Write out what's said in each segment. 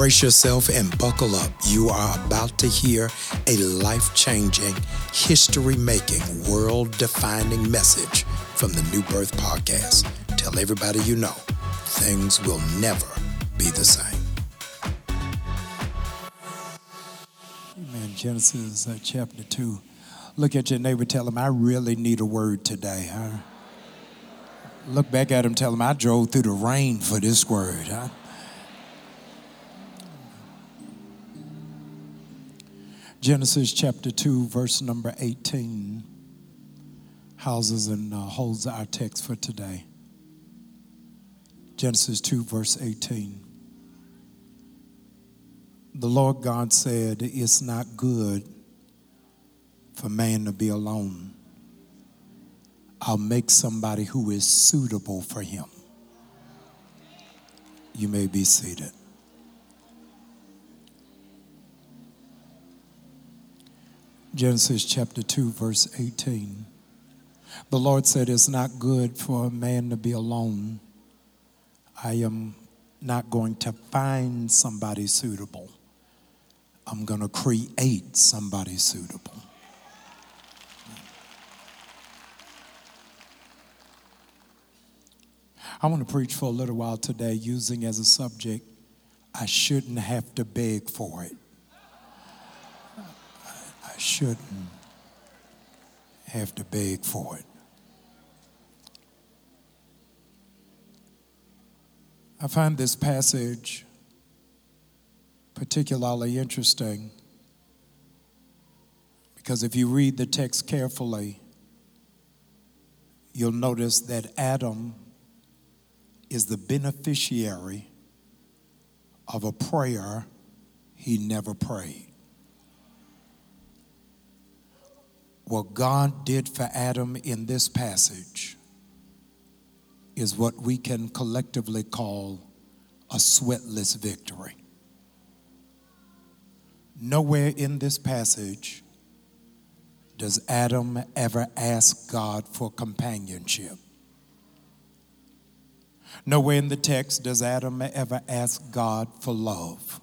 Brace yourself and buckle up. You are about to hear a life changing, history making, world defining message from the New Birth Podcast. Tell everybody you know things will never be the same. Amen. Genesis uh, chapter 2. Look at your neighbor, tell him, I really need a word today. Huh? Look back at him, tell him, I drove through the rain for this word. Huh? Genesis chapter 2, verse number 18, houses and uh, holds our text for today. Genesis 2, verse 18. The Lord God said, It's not good for man to be alone. I'll make somebody who is suitable for him. You may be seated. Genesis chapter 2, verse 18. The Lord said, It's not good for a man to be alone. I am not going to find somebody suitable. I'm going to create somebody suitable. I want to preach for a little while today using as a subject, I shouldn't have to beg for it shouldn't have to beg for it. I find this passage particularly interesting because if you read the text carefully, you'll notice that Adam is the beneficiary of a prayer he never prayed. What God did for Adam in this passage is what we can collectively call a sweatless victory. Nowhere in this passage does Adam ever ask God for companionship. Nowhere in the text does Adam ever ask God for love.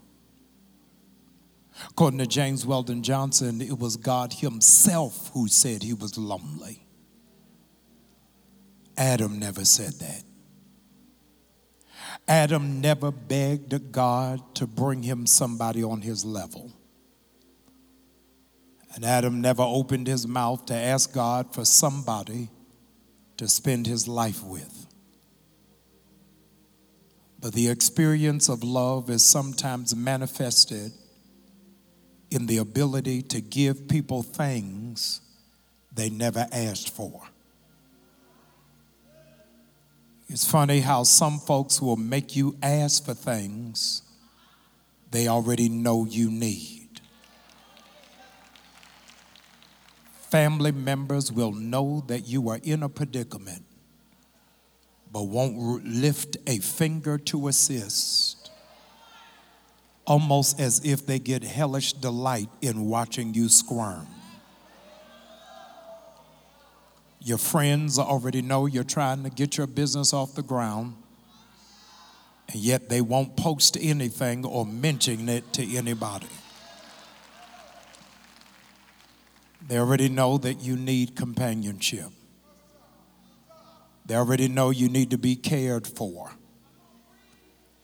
According to James Weldon Johnson, it was God Himself who said he was lonely. Adam never said that. Adam never begged God to bring him somebody on his level. And Adam never opened his mouth to ask God for somebody to spend his life with. But the experience of love is sometimes manifested in the ability to give people things they never asked for. It's funny how some folks will make you ask for things they already know you need. Family members will know that you are in a predicament, but won't lift a finger to assist almost as if they get hellish delight in watching you squirm. Your friends already know you're trying to get your business off the ground, and yet they won't post anything or mention it to anybody. They already know that you need companionship. They already know you need to be cared for.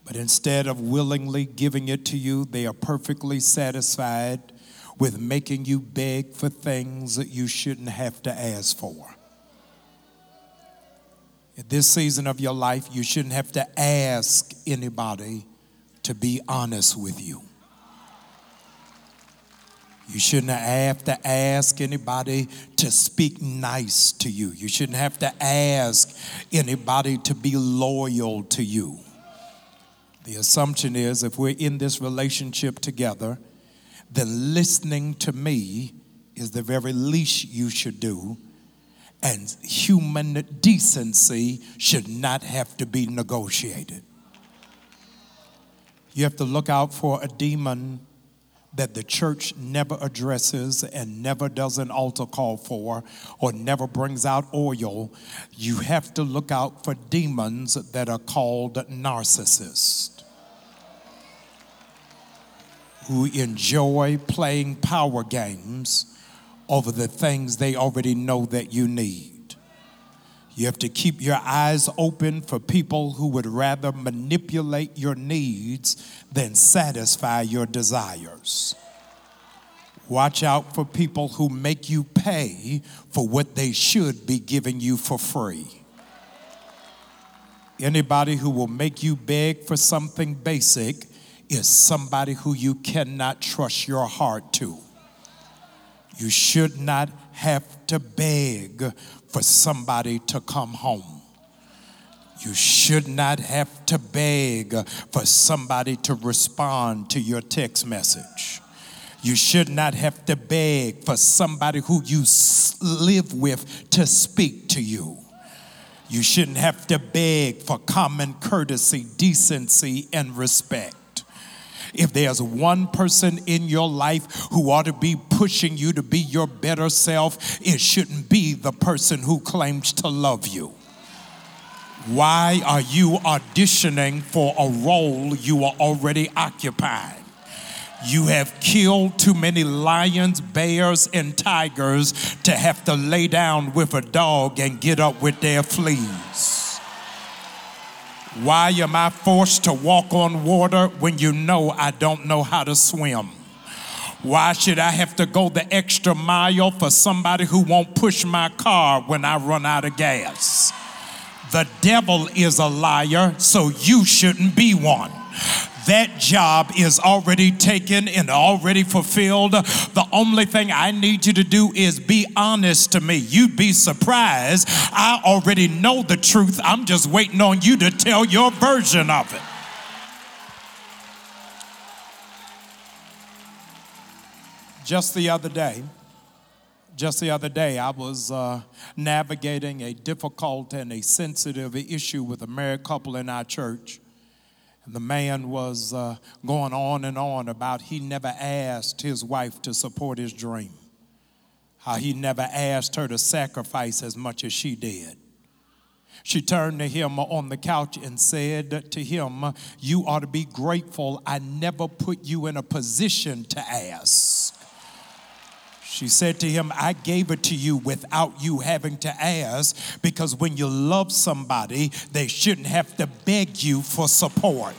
But instead of willingly giving it to you, they are perfectly satisfied with making you beg for things that you shouldn't have to ask for. In this season of your life, you shouldn't have to ask anybody to be honest with you. You shouldn't have to ask anybody to speak nice to you. You shouldn't have to ask anybody to be loyal to you. The assumption is if we're in this relationship together, then listening to me is the very least you should do. And human decency should not have to be negotiated. You have to look out for a demon that the church never addresses and never does an altar call for or never brings out oil. You have to look out for demons that are called narcissists. Who enjoy playing power games over the things they already know that you need. You have to keep your eyes open for people who would rather manipulate your needs than satisfy your desires. Watch out for people who make you pay for what they should be giving you for free. Anybody who will make you beg for something basic is somebody who you cannot trust your heart to. You should not have to beg for somebody to come home. You should not have to beg for somebody to respond to your text message. You should not have to beg for somebody who you live with to speak to you. You shouldn't have to beg for common courtesy, decency, and respect. If there's one person in your life who ought to be pushing you to be your better self, it shouldn't be the person who claims to love you. Why are you auditioning for a role you are already occupying? You have killed too many lions, bears, and tigers to have to lay down with a dog and get up with their fleas. Why am I forced to walk on water when you know I don't know how to swim? Why should I have to go the extra mile for somebody who won't push my car when I run out of gas? The devil is a liar, so you shouldn't be one that job is already taken and already fulfilled. The only thing I need you to do is be honest to me. You'd be surprised. I already know the truth. I'm just waiting on you to tell your version of it. Just the other day, just the other day, I was uh, navigating a difficult and a sensitive issue with a married couple in our church. The man was uh, going on and on about he never asked his wife to support his dream, how he never asked her to sacrifice as much as she did. She turned to him on the couch and said to him, You ought to be grateful I never put you in a position to ask. She said to him, I gave it to you without you having to ask because when you love somebody, they shouldn't have to beg you for support.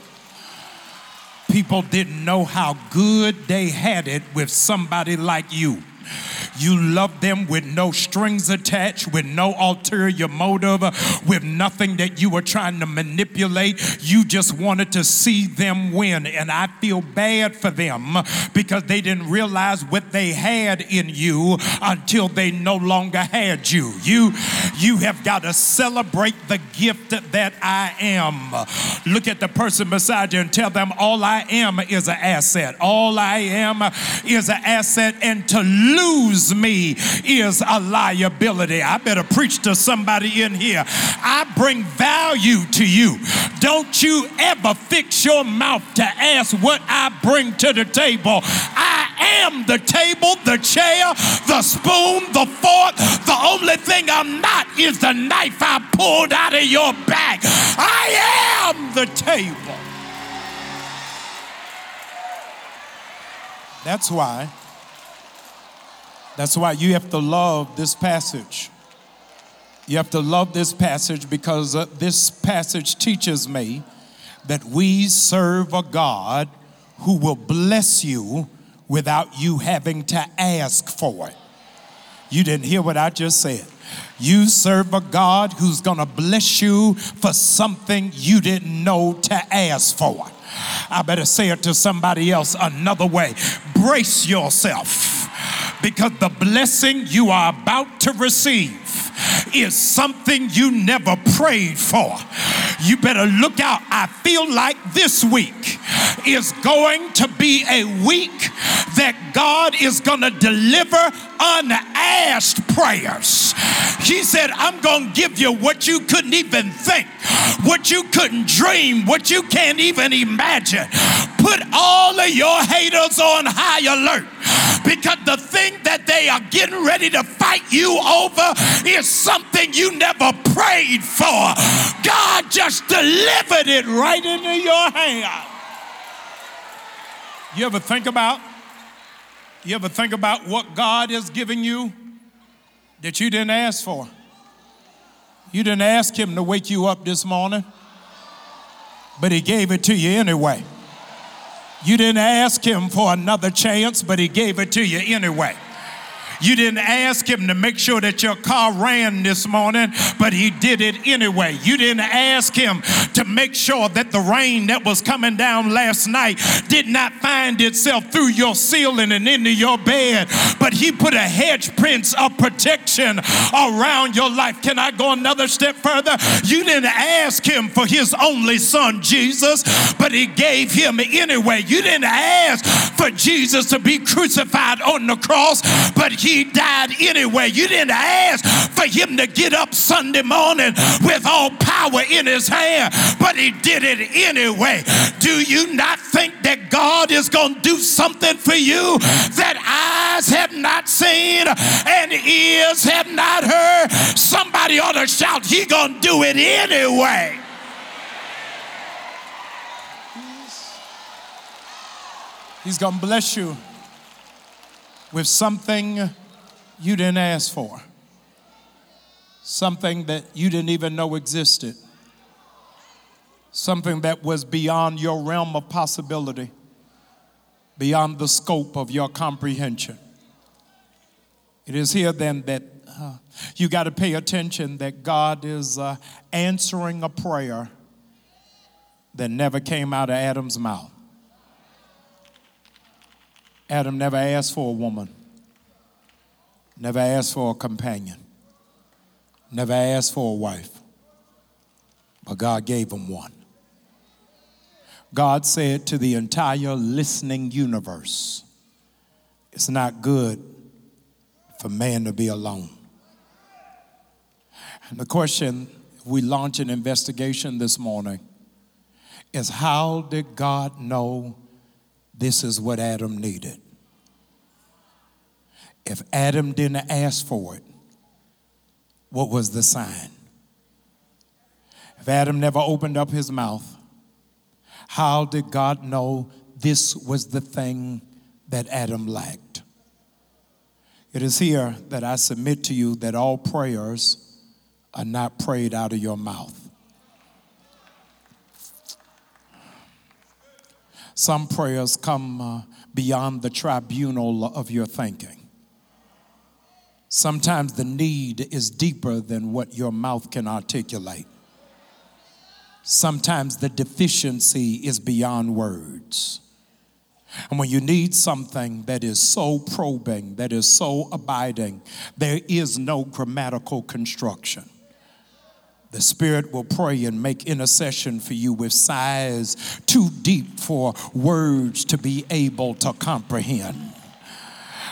People didn't know how good they had it with somebody like you. You love them with no strings attached, with no ulterior motive, with nothing that you were trying to manipulate. You just wanted to see them win. And I feel bad for them because they didn't realize what they had in you until they no longer had you. You, you have got to celebrate the gift that I am. Look at the person beside you and tell them, All I am is an asset. All I am is an asset. And to lose me is a liability. I better preach to somebody in here. I bring value to you. Don't you ever fix your mouth to ask what I bring to the table. I am the table, the chair, the spoon, the fork. The only thing I'm not is the knife I pulled out of your back. I am the table. That's why that's why you have to love this passage. You have to love this passage because uh, this passage teaches me that we serve a God who will bless you without you having to ask for it. You didn't hear what I just said. You serve a God who's going to bless you for something you didn't know to ask for. I better say it to somebody else another way. Brace yourself because the blessing you are about to receive is something you never prayed for. You better look out. I feel like this week is going to be a week that God is going to deliver unasked prayers. He said, I'm going to give you what you couldn't even think, what you couldn't dream, what you can't even imagine. Put all of your haters on high alert because the thing that they are getting ready to fight you over is something you never prayed for. God just delivered it right into your hand. You ever think about you ever think about what God is giving you that you didn't ask for? You didn't ask him to wake you up this morning, but he gave it to you anyway. You didn't ask him for another chance, but he gave it to you anyway. You didn't ask him to make sure that your car ran this morning, but he did it anyway. You didn't ask him to make sure that the rain that was coming down last night did not find itself through your ceiling and into your bed, but he put a hedge prince of protection around your life. Can I go another step further? You didn't ask him for his only son, Jesus, but he gave him anyway. You didn't ask for Jesus to be crucified on the cross, but he died anyway. You didn't ask for him to get up Sunday morning with all power in his hand, but he did it anyway. Do you not think that God is going to do something for you that eyes have not seen and ears have not heard? Somebody ought to shout, He going to do it anyway. He's going to bless you with something you didn't ask for, something that you didn't even know existed, something that was beyond your realm of possibility, beyond the scope of your comprehension. It is here then that uh, you got to pay attention that God is uh, answering a prayer that never came out of Adam's mouth. Adam never asked for a woman, never asked for a companion, never asked for a wife, but God gave him one. God said to the entire listening universe, It's not good for man to be alone. And the question, we launch an investigation this morning, is how did God know this is what Adam needed. If Adam didn't ask for it, what was the sign? If Adam never opened up his mouth, how did God know this was the thing that Adam lacked? It is here that I submit to you that all prayers are not prayed out of your mouth. Some prayers come uh, beyond the tribunal of your thinking. Sometimes the need is deeper than what your mouth can articulate. Sometimes the deficiency is beyond words. And when you need something that is so probing, that is so abiding, there is no grammatical construction. The Spirit will pray and make intercession for you with sighs too deep for words to be able to comprehend.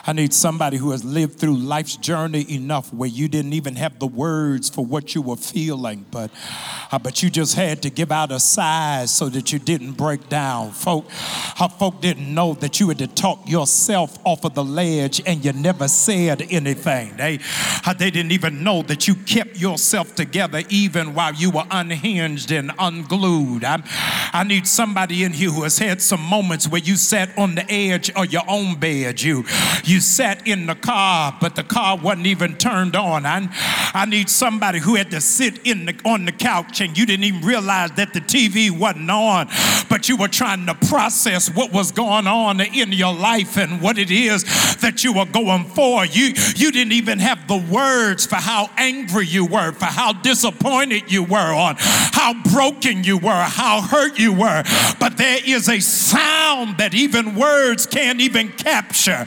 I need somebody who has lived through life's journey enough where you didn't even have the words for what you were feeling, but, uh, but you just had to give out a sigh so that you didn't break down. Folk, uh, folk didn't know that you had to talk yourself off of the ledge and you never said anything. They, uh, they didn't even know that you kept yourself together even while you were unhinged and unglued. i I need somebody in here who has had some moments where you sat on the edge of your own bed. You, you you sat in the car, but the car wasn't even turned on. I, I need somebody who had to sit in the, on the couch and you didn't even realize that the TV wasn't on, but you were trying to process what was going on in your life and what it is that you were going for. You, you didn't even have the words for how angry you were, for how disappointed you were, on how broken you were, how hurt you were. But there is a sound that even words can't even capture.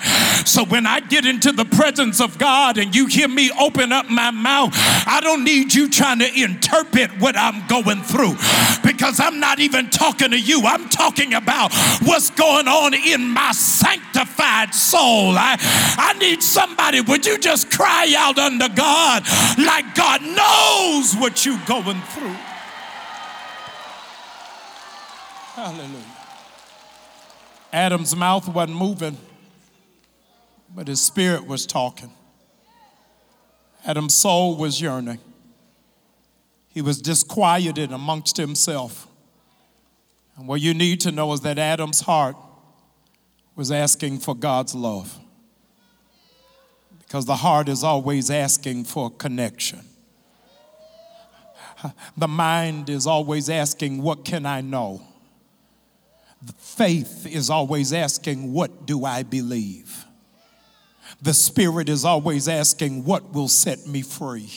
When I get into the presence of God and you hear me open up my mouth, I don't need you trying to interpret what I'm going through because I'm not even talking to you. I'm talking about what's going on in my sanctified soul. I, I need somebody, would you just cry out unto God like God knows what you're going through? Hallelujah. Adam's mouth wasn't moving but his spirit was talking. Adam's soul was yearning. He was disquieted amongst himself. And what you need to know is that Adam's heart was asking for God's love. Because the heart is always asking for connection. The mind is always asking, What can I know? The faith is always asking, What do I believe? The spirit is always asking, What will set me free?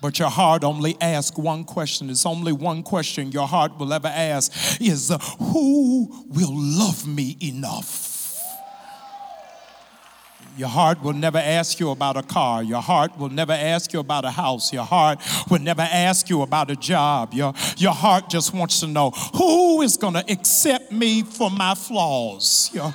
But your heart only asks one question. It's only one question your heart will ever ask is who will love me enough? Your heart will never ask you about a car. Your heart will never ask you about a house. Your heart will never ask you about a job. Your, your heart just wants to know who is going to accept me for my flaws. Your,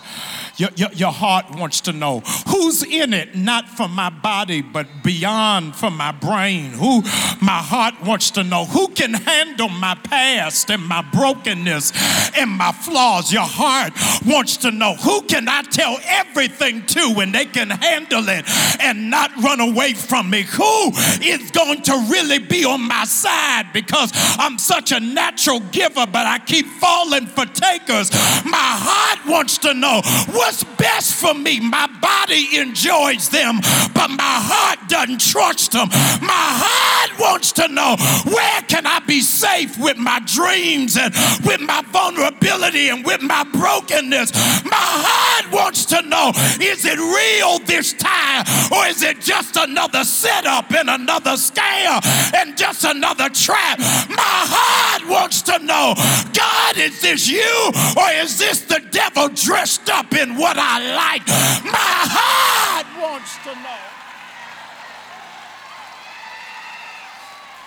your, your, your heart wants to know who's in it, not for my body, but beyond for my brain. Who my heart wants to know who can handle my past and my brokenness and my flaws. Your heart wants to know who can I tell everything to when they can handle it and not run away from me? Who is going to really be on my side because I'm such a natural giver, but I keep falling for takers? My heart wants to know what's best for me. My body enjoys them, but my heart doesn't trust them. My heart wants to know where can I be safe with my dreams and with my vulnerability and with my brokenness. My heart wants to know is it real? this time? Or is it just another setup and another scare and just another trap? My heart wants to know God, is this you or is this the devil dressed up in what I like? My heart wants to know.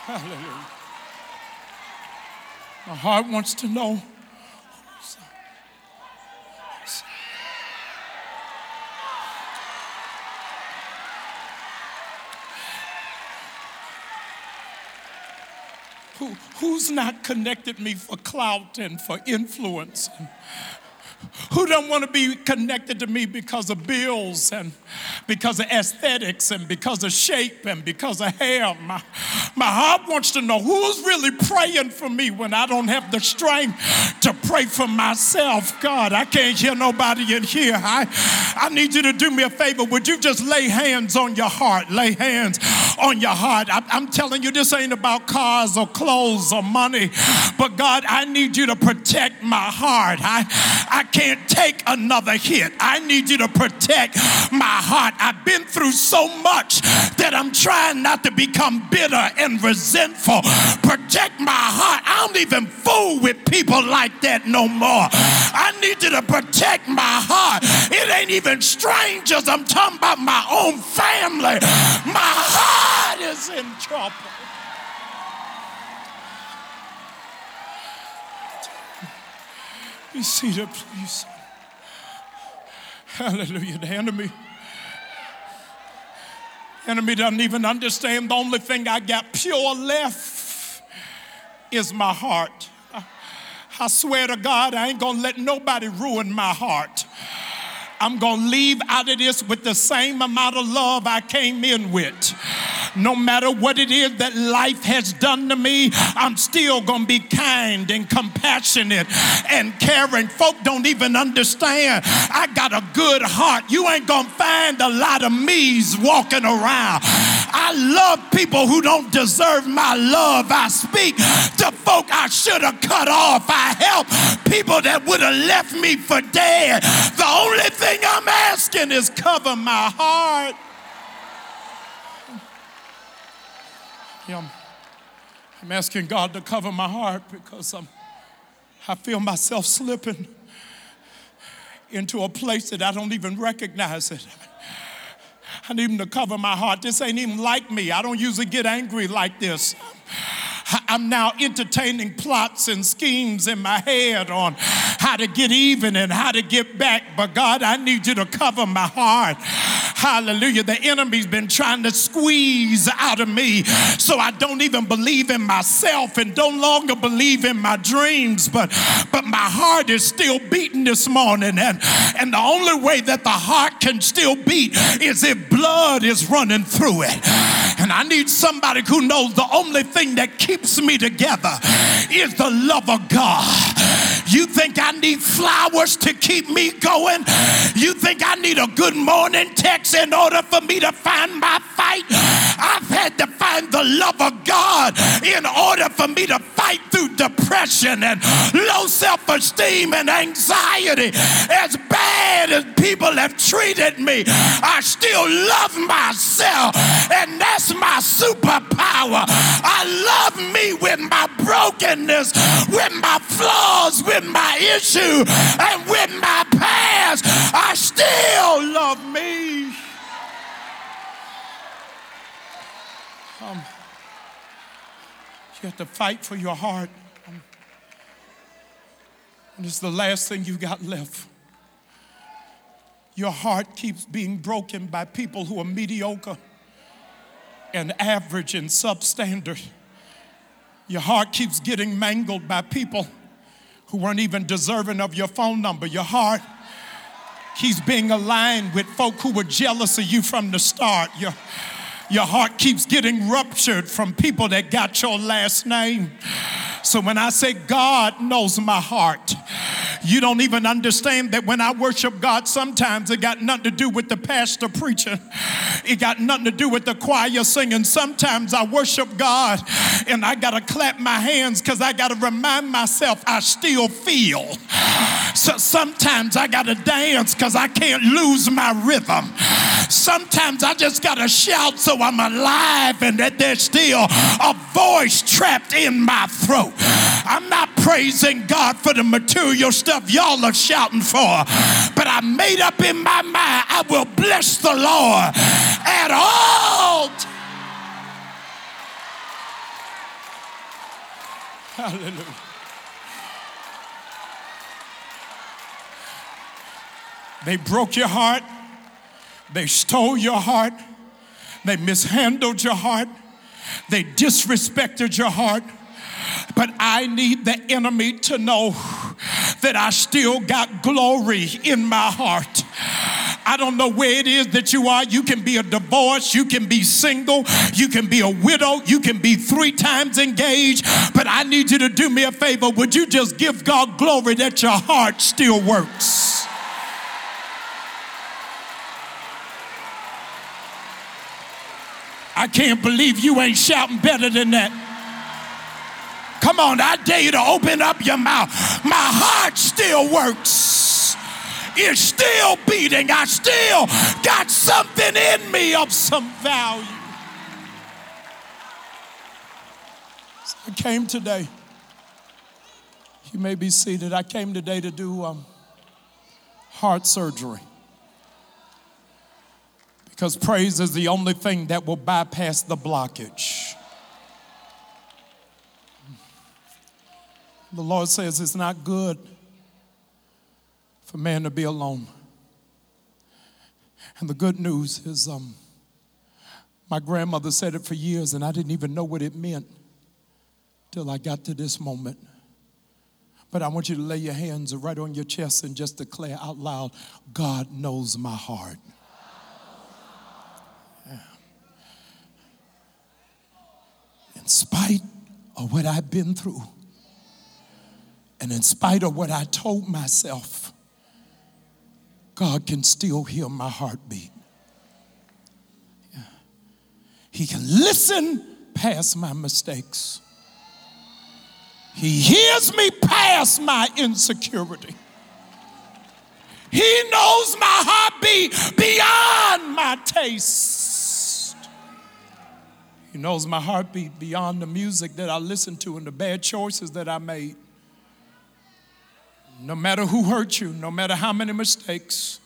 Hallelujah. My heart wants to know who, who's not connected me for clout and for influence and who don't want to be connected to me because of bills and because of aesthetics and because of shape and because of hair. My, my heart wants to know who's really praying for me when I don't have the strength to pray for myself. God, I can't hear nobody in here. I, I need you to do me a favor. Would you just lay hands on your heart? Lay hands on your heart. I, I'm telling you, this ain't about cars or clothes or money, but God, I need you to protect my heart. I, I can't take another hit. I need you to protect my heart. I've been through so much that I'm trying not to become bitter and resentful. Protect my heart. I don't even fool with people like that no more. I need you to protect my heart. It ain't even strangers. I'm talking about my own family. My heart is in trouble. Be seated, please. Hallelujah. The enemy. Enemy doesn't even understand the only thing I got pure left is my heart. I swear to God, I ain't gonna let nobody ruin my heart. I'm gonna leave out of this with the same amount of love I came in with no matter what it is that life has done to me, I'm still going to be kind and compassionate and caring. Folk don't even understand. I got a good heart. You ain't going to find a lot of me's walking around. I love people who don't deserve my love. I speak to folk I should have cut off. I help people that would have left me for dead. The only thing I'm asking is cover my heart. I'm, I'm asking God to cover my heart because I'm, I feel myself slipping into a place that I don't even recognize it. I need him to cover my heart. This ain't even like me. I don't usually get angry like this. I'm now entertaining plots and schemes in my head on how to get even and how to get back. But God, I need you to cover my heart. Hallelujah. The enemy's been trying to squeeze out of me so I don't even believe in myself and don't longer believe in my dreams. But but my heart is still beating this morning. And, and the only way that the heart can still beat is if blood is running through it. I need somebody who knows the only thing that keeps me together is the love of God. You think I need flowers to keep me going? You think I need a good morning text in order for me to find my fight? I've had to find the love of God in order for me to fight through depression and low self esteem and anxiety. As bad as people have treated me, I still love myself, and that's my superpower. I love me with my brokenness, with my flaws, with my issue, and with my past. I still love me. Um, you have to fight for your heart. Um, and it's the last thing you got left. Your heart keeps being broken by people who are mediocre and average and substandard. Your heart keeps getting mangled by people who weren't even deserving of your phone number. Your heart keeps being aligned with folk who were jealous of you from the start. Your, your heart keeps getting ruptured from people that got your last name. So when I say God knows my heart, you don't even understand that when I worship God, sometimes it got nothing to do with the pastor preaching. It got nothing to do with the choir singing. Sometimes I worship God and I got to clap my hands because I got to remind myself I still feel. So sometimes I got to dance because I can't lose my rhythm. Sometimes I just got to shout so I'm alive and that there's still a voice trapped in my throat. I'm not praising God for the material stuff y'all are shouting for, but I made up in my mind I will bless the Lord at all times. Hallelujah. They broke your heart. They stole your heart. They mishandled your heart. They disrespected your heart. But I need the enemy to know that I still got glory in my heart. I don't know where it is that you are. You can be a divorce, you can be single, you can be a widow, you can be three times engaged. But I need you to do me a favor. Would you just give God glory that your heart still works? I can't believe you ain't shouting better than that. Come on, I dare you to open up your mouth. My heart still works. It's still beating. I still got something in me of some value. So I came today. You may be seated. I came today to do um, heart surgery. Because praise is the only thing that will bypass the blockage. The Lord says it's not good for man to be alone. And the good news is, um, my grandmother said it for years, and I didn't even know what it meant till I got to this moment. But I want you to lay your hands right on your chest and just declare out loud God knows my heart. In spite of what I've been through, and in spite of what I told myself, God can still hear my heartbeat. Yeah. He can listen past my mistakes. He hears me past my insecurity. He knows my heartbeat beyond my taste. He knows my heartbeat beyond the music that I listen to and the bad choices that I made. No matter who hurt you, no matter how many mistakes,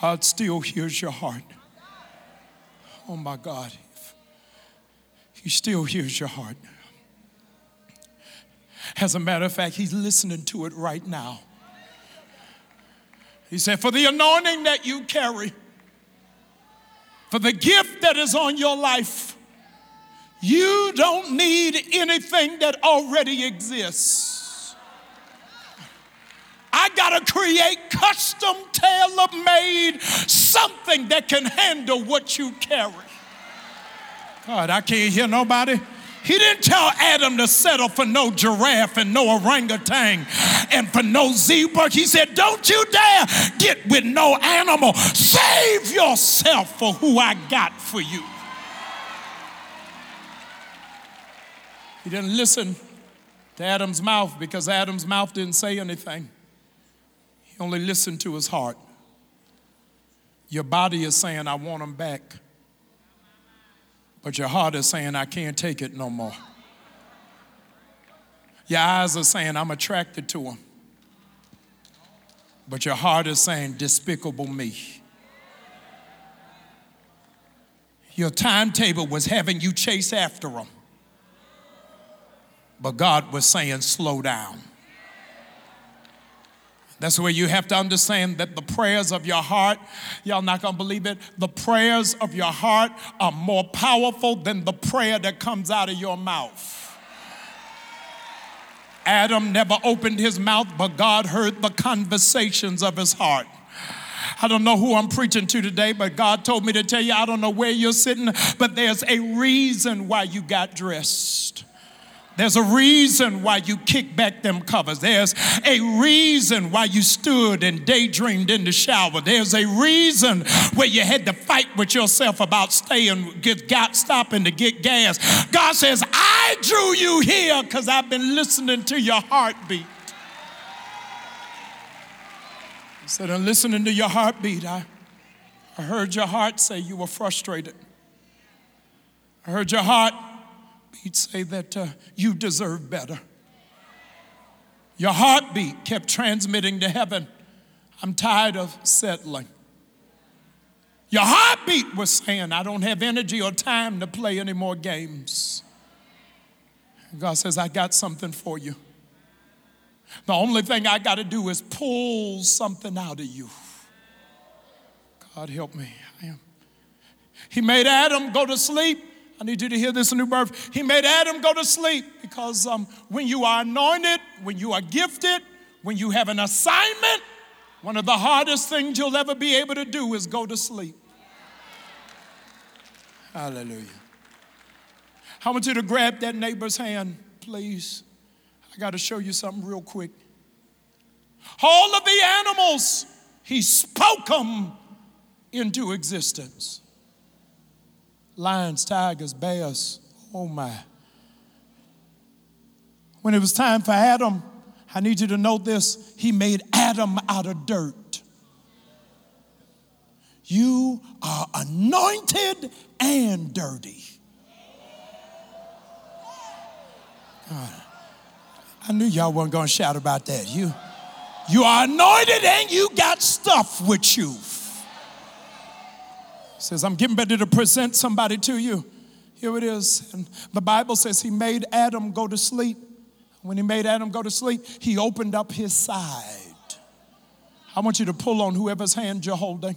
God still hears your heart. Oh my God, He still hears your heart. As a matter of fact, He's listening to it right now. He said, For the anointing that you carry, for the gift that is on your life, you don't need anything that already exists. I got to create custom, tailor made something that can handle what you carry. God, I can't hear nobody. He didn't tell Adam to settle for no giraffe and no orangutan and for no zebra. He said, Don't you dare get with no animal. Save yourself for who I got for you. He didn't listen to Adam's mouth because Adam's mouth didn't say anything. He only listened to his heart. Your body is saying, I want him back. But your heart is saying, I can't take it no more. Your eyes are saying, I'm attracted to him. But your heart is saying, despicable me. Your timetable was having you chase after him. But God was saying, slow down. That's where you have to understand that the prayers of your heart, y'all not gonna believe it, the prayers of your heart are more powerful than the prayer that comes out of your mouth. Adam never opened his mouth, but God heard the conversations of his heart. I don't know who I'm preaching to today, but God told me to tell you, I don't know where you're sitting, but there's a reason why you got dressed. There's a reason why you kicked back them covers. There's a reason why you stood and daydreamed in the shower. There's a reason where you had to fight with yourself about staying, get, got stopping to get gas. God says, I drew you here because I've been listening to your heartbeat. He said, I'm listening to your heartbeat. I, I heard your heart say you were frustrated. I heard your heart he'd say that uh, you deserve better. Your heartbeat kept transmitting to heaven, I'm tired of settling. Your heartbeat was saying, I don't have energy or time to play any more games. God says, I got something for you. The only thing I got to do is pull something out of you. God help me. I am. He made Adam go to sleep I need you to hear this new birth. He made Adam go to sleep because um, when you are anointed, when you are gifted, when you have an assignment, one of the hardest things you'll ever be able to do is go to sleep. Hallelujah. I want you to grab that neighbor's hand, please. I got to show you something real quick. All of the animals, he spoke them into existence lions, tigers, bears. Oh my. When it was time for Adam, I need you to know this he made Adam out of dirt. You are anointed and dirty. God, I knew y'all weren't going to shout about that. You, you are anointed and you got stuff with you says, I'm getting ready to present somebody to you. Here it is. And the Bible says he made Adam go to sleep. When he made Adam go to sleep, he opened up his side. I want you to pull on whoever's hand you're holding.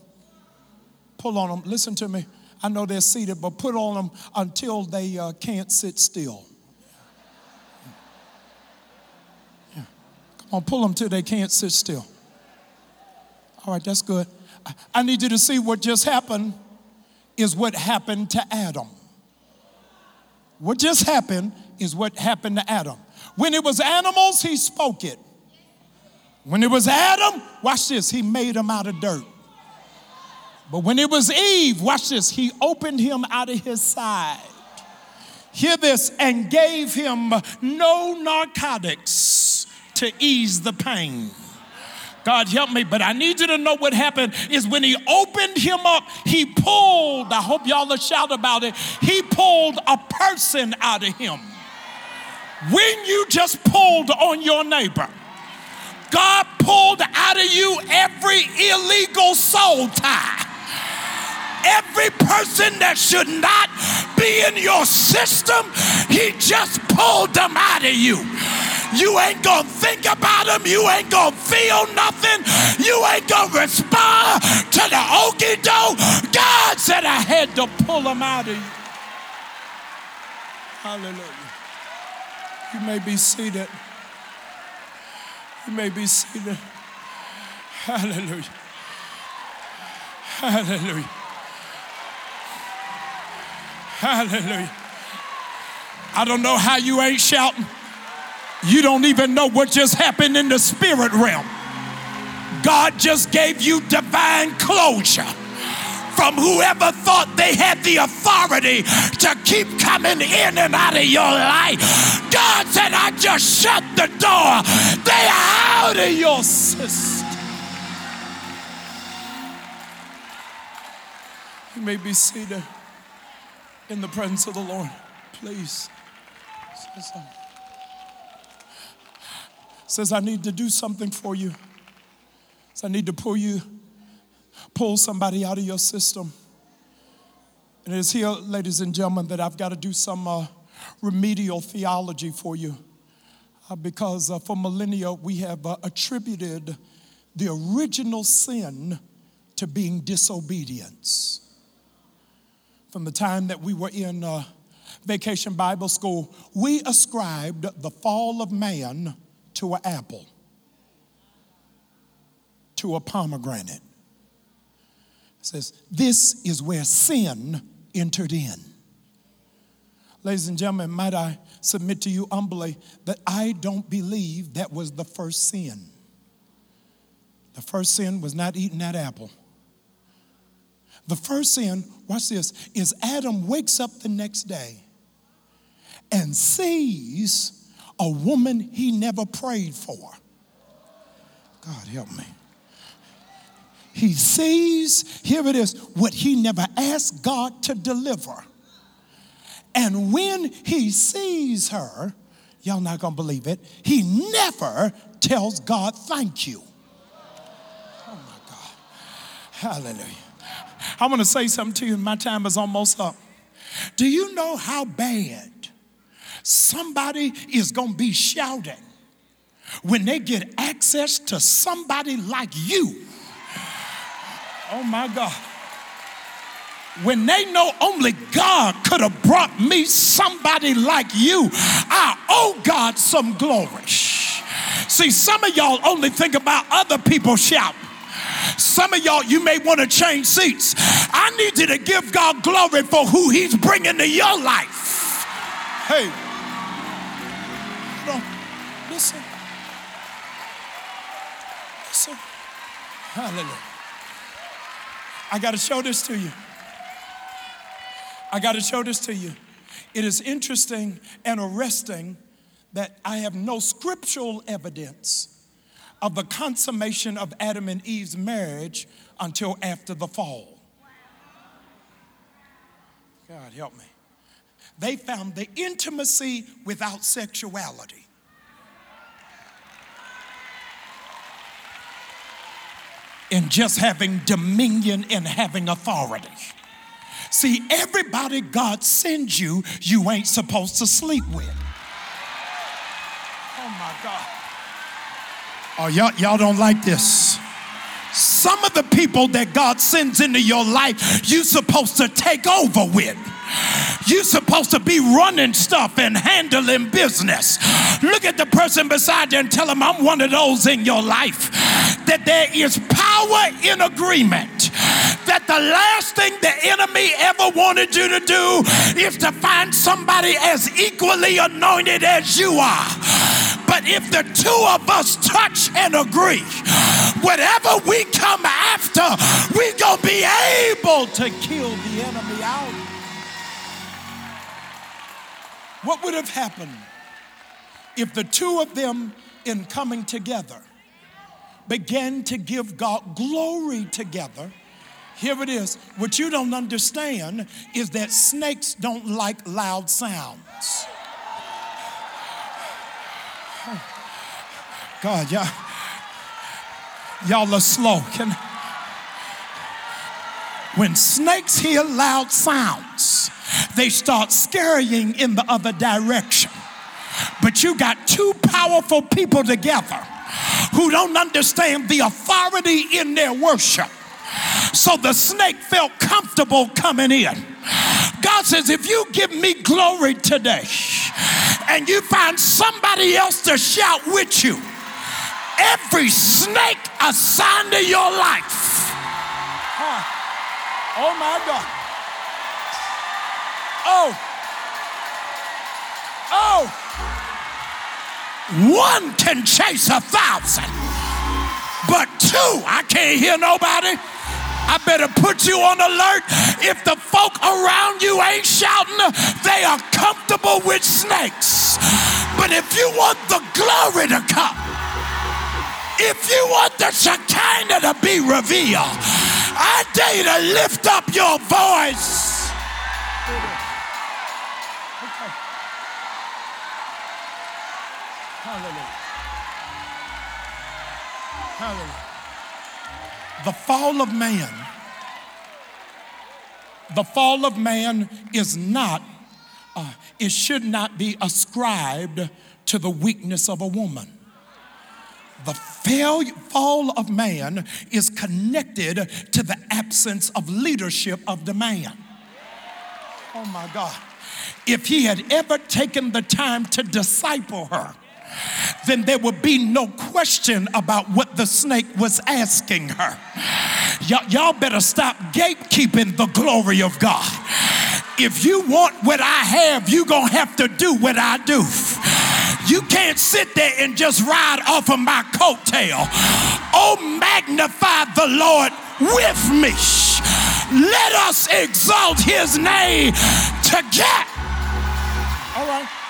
Pull on them. Listen to me. I know they're seated, but put on them until they uh, can't sit still. Yeah. Come on, pull them till they can't sit still. All right, that's good. I need you to see what just happened is what happened to Adam. What just happened is what happened to Adam. When it was animals, he spoke it. When it was Adam, watch this, he made him out of dirt. But when it was Eve, watch this, he opened him out of his side. Hear this, and gave him no narcotics to ease the pain. God help me, but I need you to know what happened is when he opened him up, he pulled, I hope y'all will shout about it, he pulled a person out of him. When you just pulled on your neighbor, God pulled out of you every illegal soul tie. Every person that should not be in your system, He just pulled them out of you. You ain't gonna think about them. You ain't gonna feel nothing. You ain't gonna respond to the okey doke. God said I had to pull them out of you. Hallelujah. You may be seated. You may be seated. Hallelujah. Hallelujah. Hallelujah. I don't know how you ain't shouting. You don't even know what just happened in the spirit realm. God just gave you divine closure from whoever thought they had the authority to keep coming in and out of your life. God said, I just shut the door. They are out of your system. You may be seated in the presence of the Lord. Please. Says, I need to do something for you. Says I need to pull you pull somebody out of your system. And it is here, ladies and gentlemen, that I've got to do some uh, remedial theology for you. Uh, because uh, for millennia, we have uh, attributed the original sin to being disobedience. From the time that we were in uh, vacation Bible school, we ascribed the fall of man to an apple, to a pomegranate says, This is where sin entered in. Ladies and gentlemen, might I submit to you humbly that I don't believe that was the first sin. The first sin was not eating that apple. The first sin, watch this, is Adam wakes up the next day and sees a woman he never prayed for. God help me. He sees, here it is, what he never asked God to deliver. And when he sees her, y'all not gonna believe it, he never tells God thank you. Oh my God. Hallelujah. I wanna say something to you, my time is almost up. Do you know how bad somebody is gonna be shouting when they get access to somebody like you? Oh my God. When they know only God could have brought me somebody like you, I owe God some glory. See, some of y'all only think about other people shout. Some of y'all, you may want to change seats. I need you to give God glory for who He's bringing to your life. Hey, Hallelujah. I got to show this to you. I got to show this to you. It is interesting and arresting that I have no scriptural evidence of the consummation of Adam and Eve's marriage until after the fall. God help me. They found the intimacy without sexuality. In just having dominion and having authority. See, everybody God sends you, you ain't supposed to sleep with. Oh my God. Oh, y'all, y'all don't like this. Some of the people that God sends into your life, you supposed to take over with. You're supposed to be running stuff and handling business. Look at the person beside you and tell them, I'm one of those in your life. That there is power in agreement. That the last thing the enemy ever wanted you to do is to find somebody as equally anointed as you are. But if the two of us touch and agree, whatever we come after, we gonna be able to kill the enemy out. What would have happened if the two of them, in coming together, began to give God glory together? Here it is. What you don't understand is that snakes don't like loud sounds. God, y'all, y'all are slow. Can, when snakes hear loud sounds, they start scurrying in the other direction. But you got two powerful people together who don't understand the authority in their worship. So the snake felt comfortable coming in. God says, if you give me glory today and you find somebody else to shout with you, every snake assigned to your life. Oh my God. Oh. Oh, one can chase a thousand, but two, I can't hear nobody. I better put you on alert. If the folk around you ain't shouting, they are comfortable with snakes. But if you want the glory to come, if you want the Shekinah to be revealed, I dare you to lift up your voice. Hallelujah. Hallelujah the fall of man, the fall of man is not, uh, it should not be ascribed to the weakness of a woman. The fall of man is connected to the absence of leadership of the man. Oh my God. If he had ever taken the time to disciple her, then there would be no question about what the snake was asking her. Y- y'all better stop gatekeeping the glory of God. If you want what I have, you're going to have to do what I do. You can't sit there and just ride off of my coattail. Oh, magnify the Lord with me. Let us exalt his name together. All right.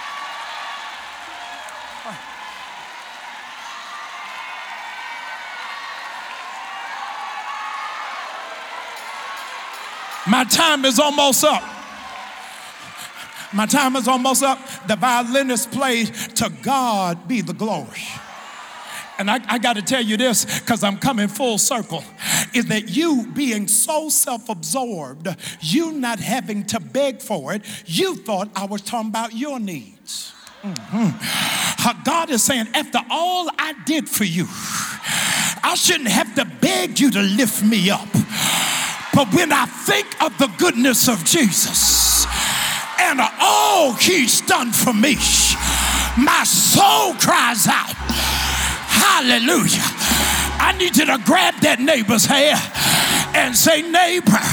My time is almost up. My time is almost up. The violinist played To God Be the Glory. And I, I got to tell you this because I'm coming full circle is that you being so self absorbed, you not having to beg for it, you thought I was talking about your needs. Mm-hmm. God is saying, after all I did for you, I shouldn't have to beg you to lift me up. But when I think of the goodness of Jesus and all he's done for me, my soul cries out, Hallelujah. I need you to grab that neighbor's hair and say, Neighbor,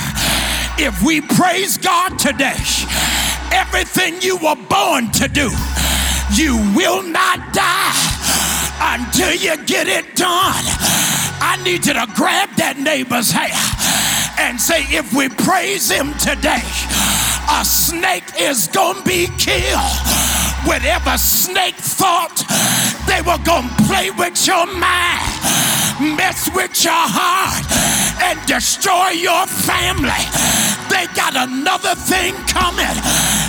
if we praise God today, everything you were born to do, you will not die until you get it done. I need you to grab that neighbor's hair and say, if we praise him today, a snake is gonna be killed. Whatever snake thought they were gonna play with your mind, mess with your heart, and destroy your family, they got another thing coming.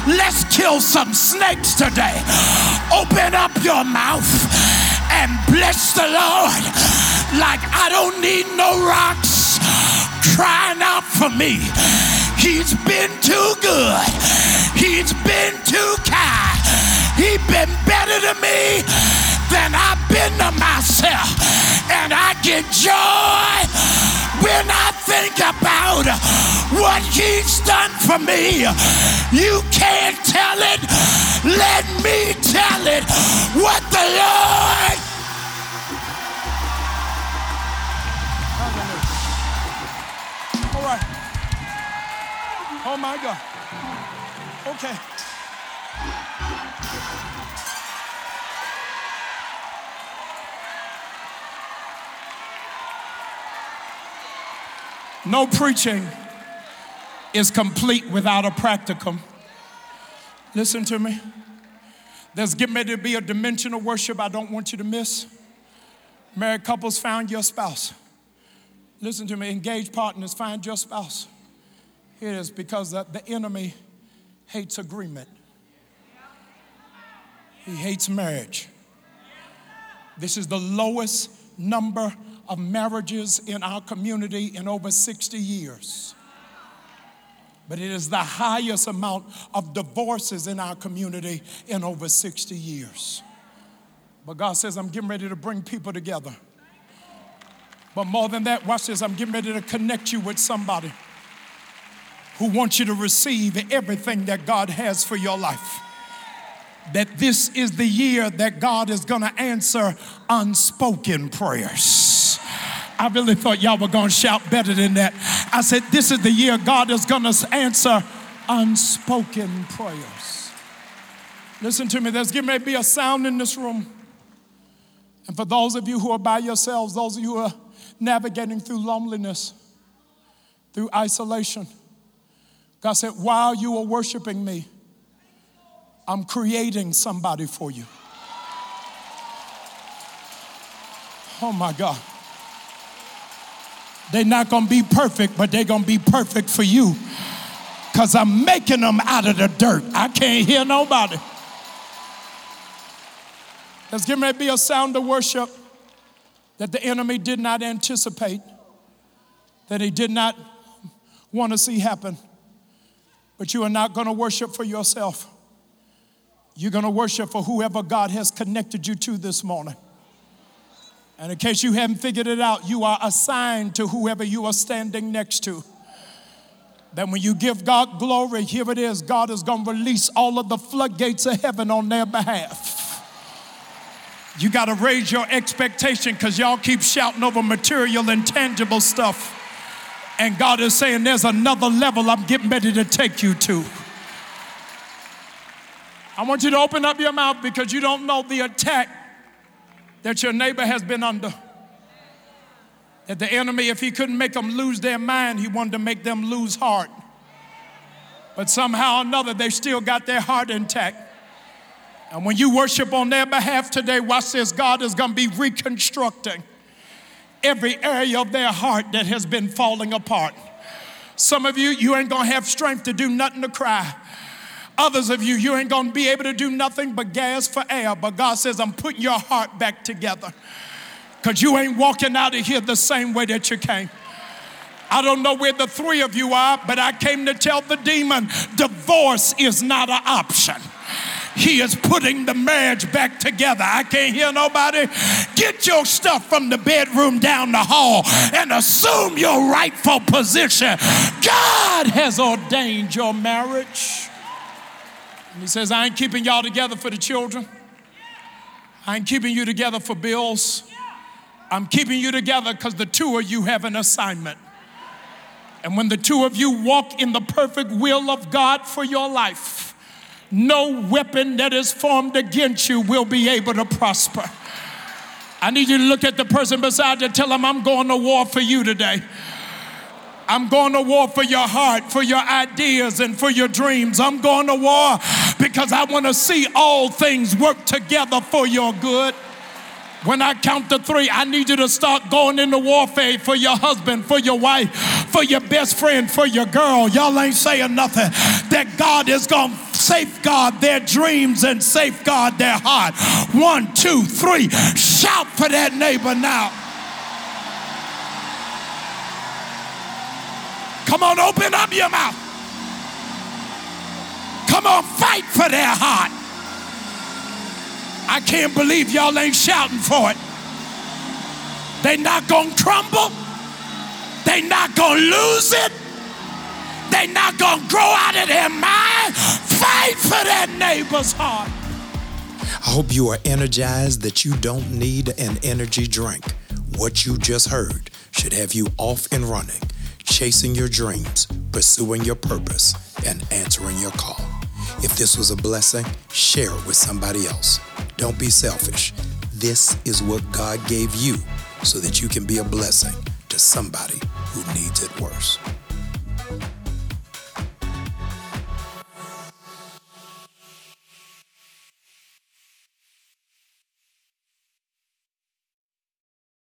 Let's kill some snakes today. Open up your mouth and bless the Lord like I don't need no rocks crying out for me. He's been too good. He's been too kind. He's been better to me than I've been to myself. And I get joy when I think about what he's done for me. You can't tell it. Let me tell it. What the Lord Oh my God. Okay. No preaching is complete without a practicum. Listen to me. There's getting ready to be a dimension of worship I don't want you to miss. Married couples found your spouse. Listen to me. Engaged partners find your spouse. It is because the enemy hates agreement. He hates marriage. This is the lowest number of marriages in our community in over 60 years. But it is the highest amount of divorces in our community in over 60 years. But God says, I'm getting ready to bring people together. But more than that, watch this, I'm getting ready to connect you with somebody who wants you to receive everything that God has for your life. That this is the year that God is going to answer unspoken prayers. I really thought y'all were going to shout better than that. I said, This is the year God is going to answer unspoken prayers. Listen to me, there's ready to be a sound in this room. And for those of you who are by yourselves, those of you who are navigating through loneliness, through isolation, God said, while you are worshiping me, I'm creating somebody for you. Oh my God. They're not gonna be perfect, but they're gonna be perfect for you. Because I'm making them out of the dirt. I can't hear nobody. Getting ready to be a sound of worship that the enemy did not anticipate, that he did not want to see happen. But you are not going to worship for yourself. You're going to worship for whoever God has connected you to this morning. And in case you haven't figured it out, you are assigned to whoever you are standing next to. Then, when you give God glory, here it is God is going to release all of the floodgates of heaven on their behalf. You got to raise your expectation because y'all keep shouting over material and tangible stuff. And God is saying, There's another level I'm getting ready to take you to. I want you to open up your mouth because you don't know the attack that your neighbor has been under. That the enemy, if he couldn't make them lose their mind, he wanted to make them lose heart. But somehow or another, they still got their heart intact. And when you worship on their behalf today, watch this God is going to be reconstructing every area of their heart that has been falling apart. Some of you, you ain't going to have strength to do nothing to cry. Others of you, you ain't going to be able to do nothing but gas for air. But God says, I'm putting your heart back together because you ain't walking out of here the same way that you came. I don't know where the three of you are, but I came to tell the demon divorce is not an option. He is putting the marriage back together. I can't hear nobody. Get your stuff from the bedroom down the hall and assume your rightful position. God has ordained your marriage. And he says, I ain't keeping y'all together for the children. I ain't keeping you together for bills. I'm keeping you together because the two of you have an assignment. And when the two of you walk in the perfect will of God for your life, no weapon that is formed against you will be able to prosper. I need you to look at the person beside you, tell them, I'm going to war for you today. I'm going to war for your heart, for your ideas, and for your dreams. I'm going to war because I want to see all things work together for your good. When I count to three, I need you to start going into warfare for your husband, for your wife, for your best friend, for your girl. Y'all ain't saying nothing. That God is going to safeguard their dreams and safeguard their heart. One, two, three. Shout for that neighbor now. Come on, open up your mouth. Come on, fight for their heart. I can't believe y'all ain't shouting for it. They not gonna crumble. They not gonna lose it. They not gonna grow out of their mind. Fight for their neighbor's heart. I hope you are energized that you don't need an energy drink. What you just heard should have you off and running, chasing your dreams, pursuing your purpose, and answering your call. If this was a blessing, share it with somebody else. Don't be selfish. This is what God gave you so that you can be a blessing to somebody who needs it worse.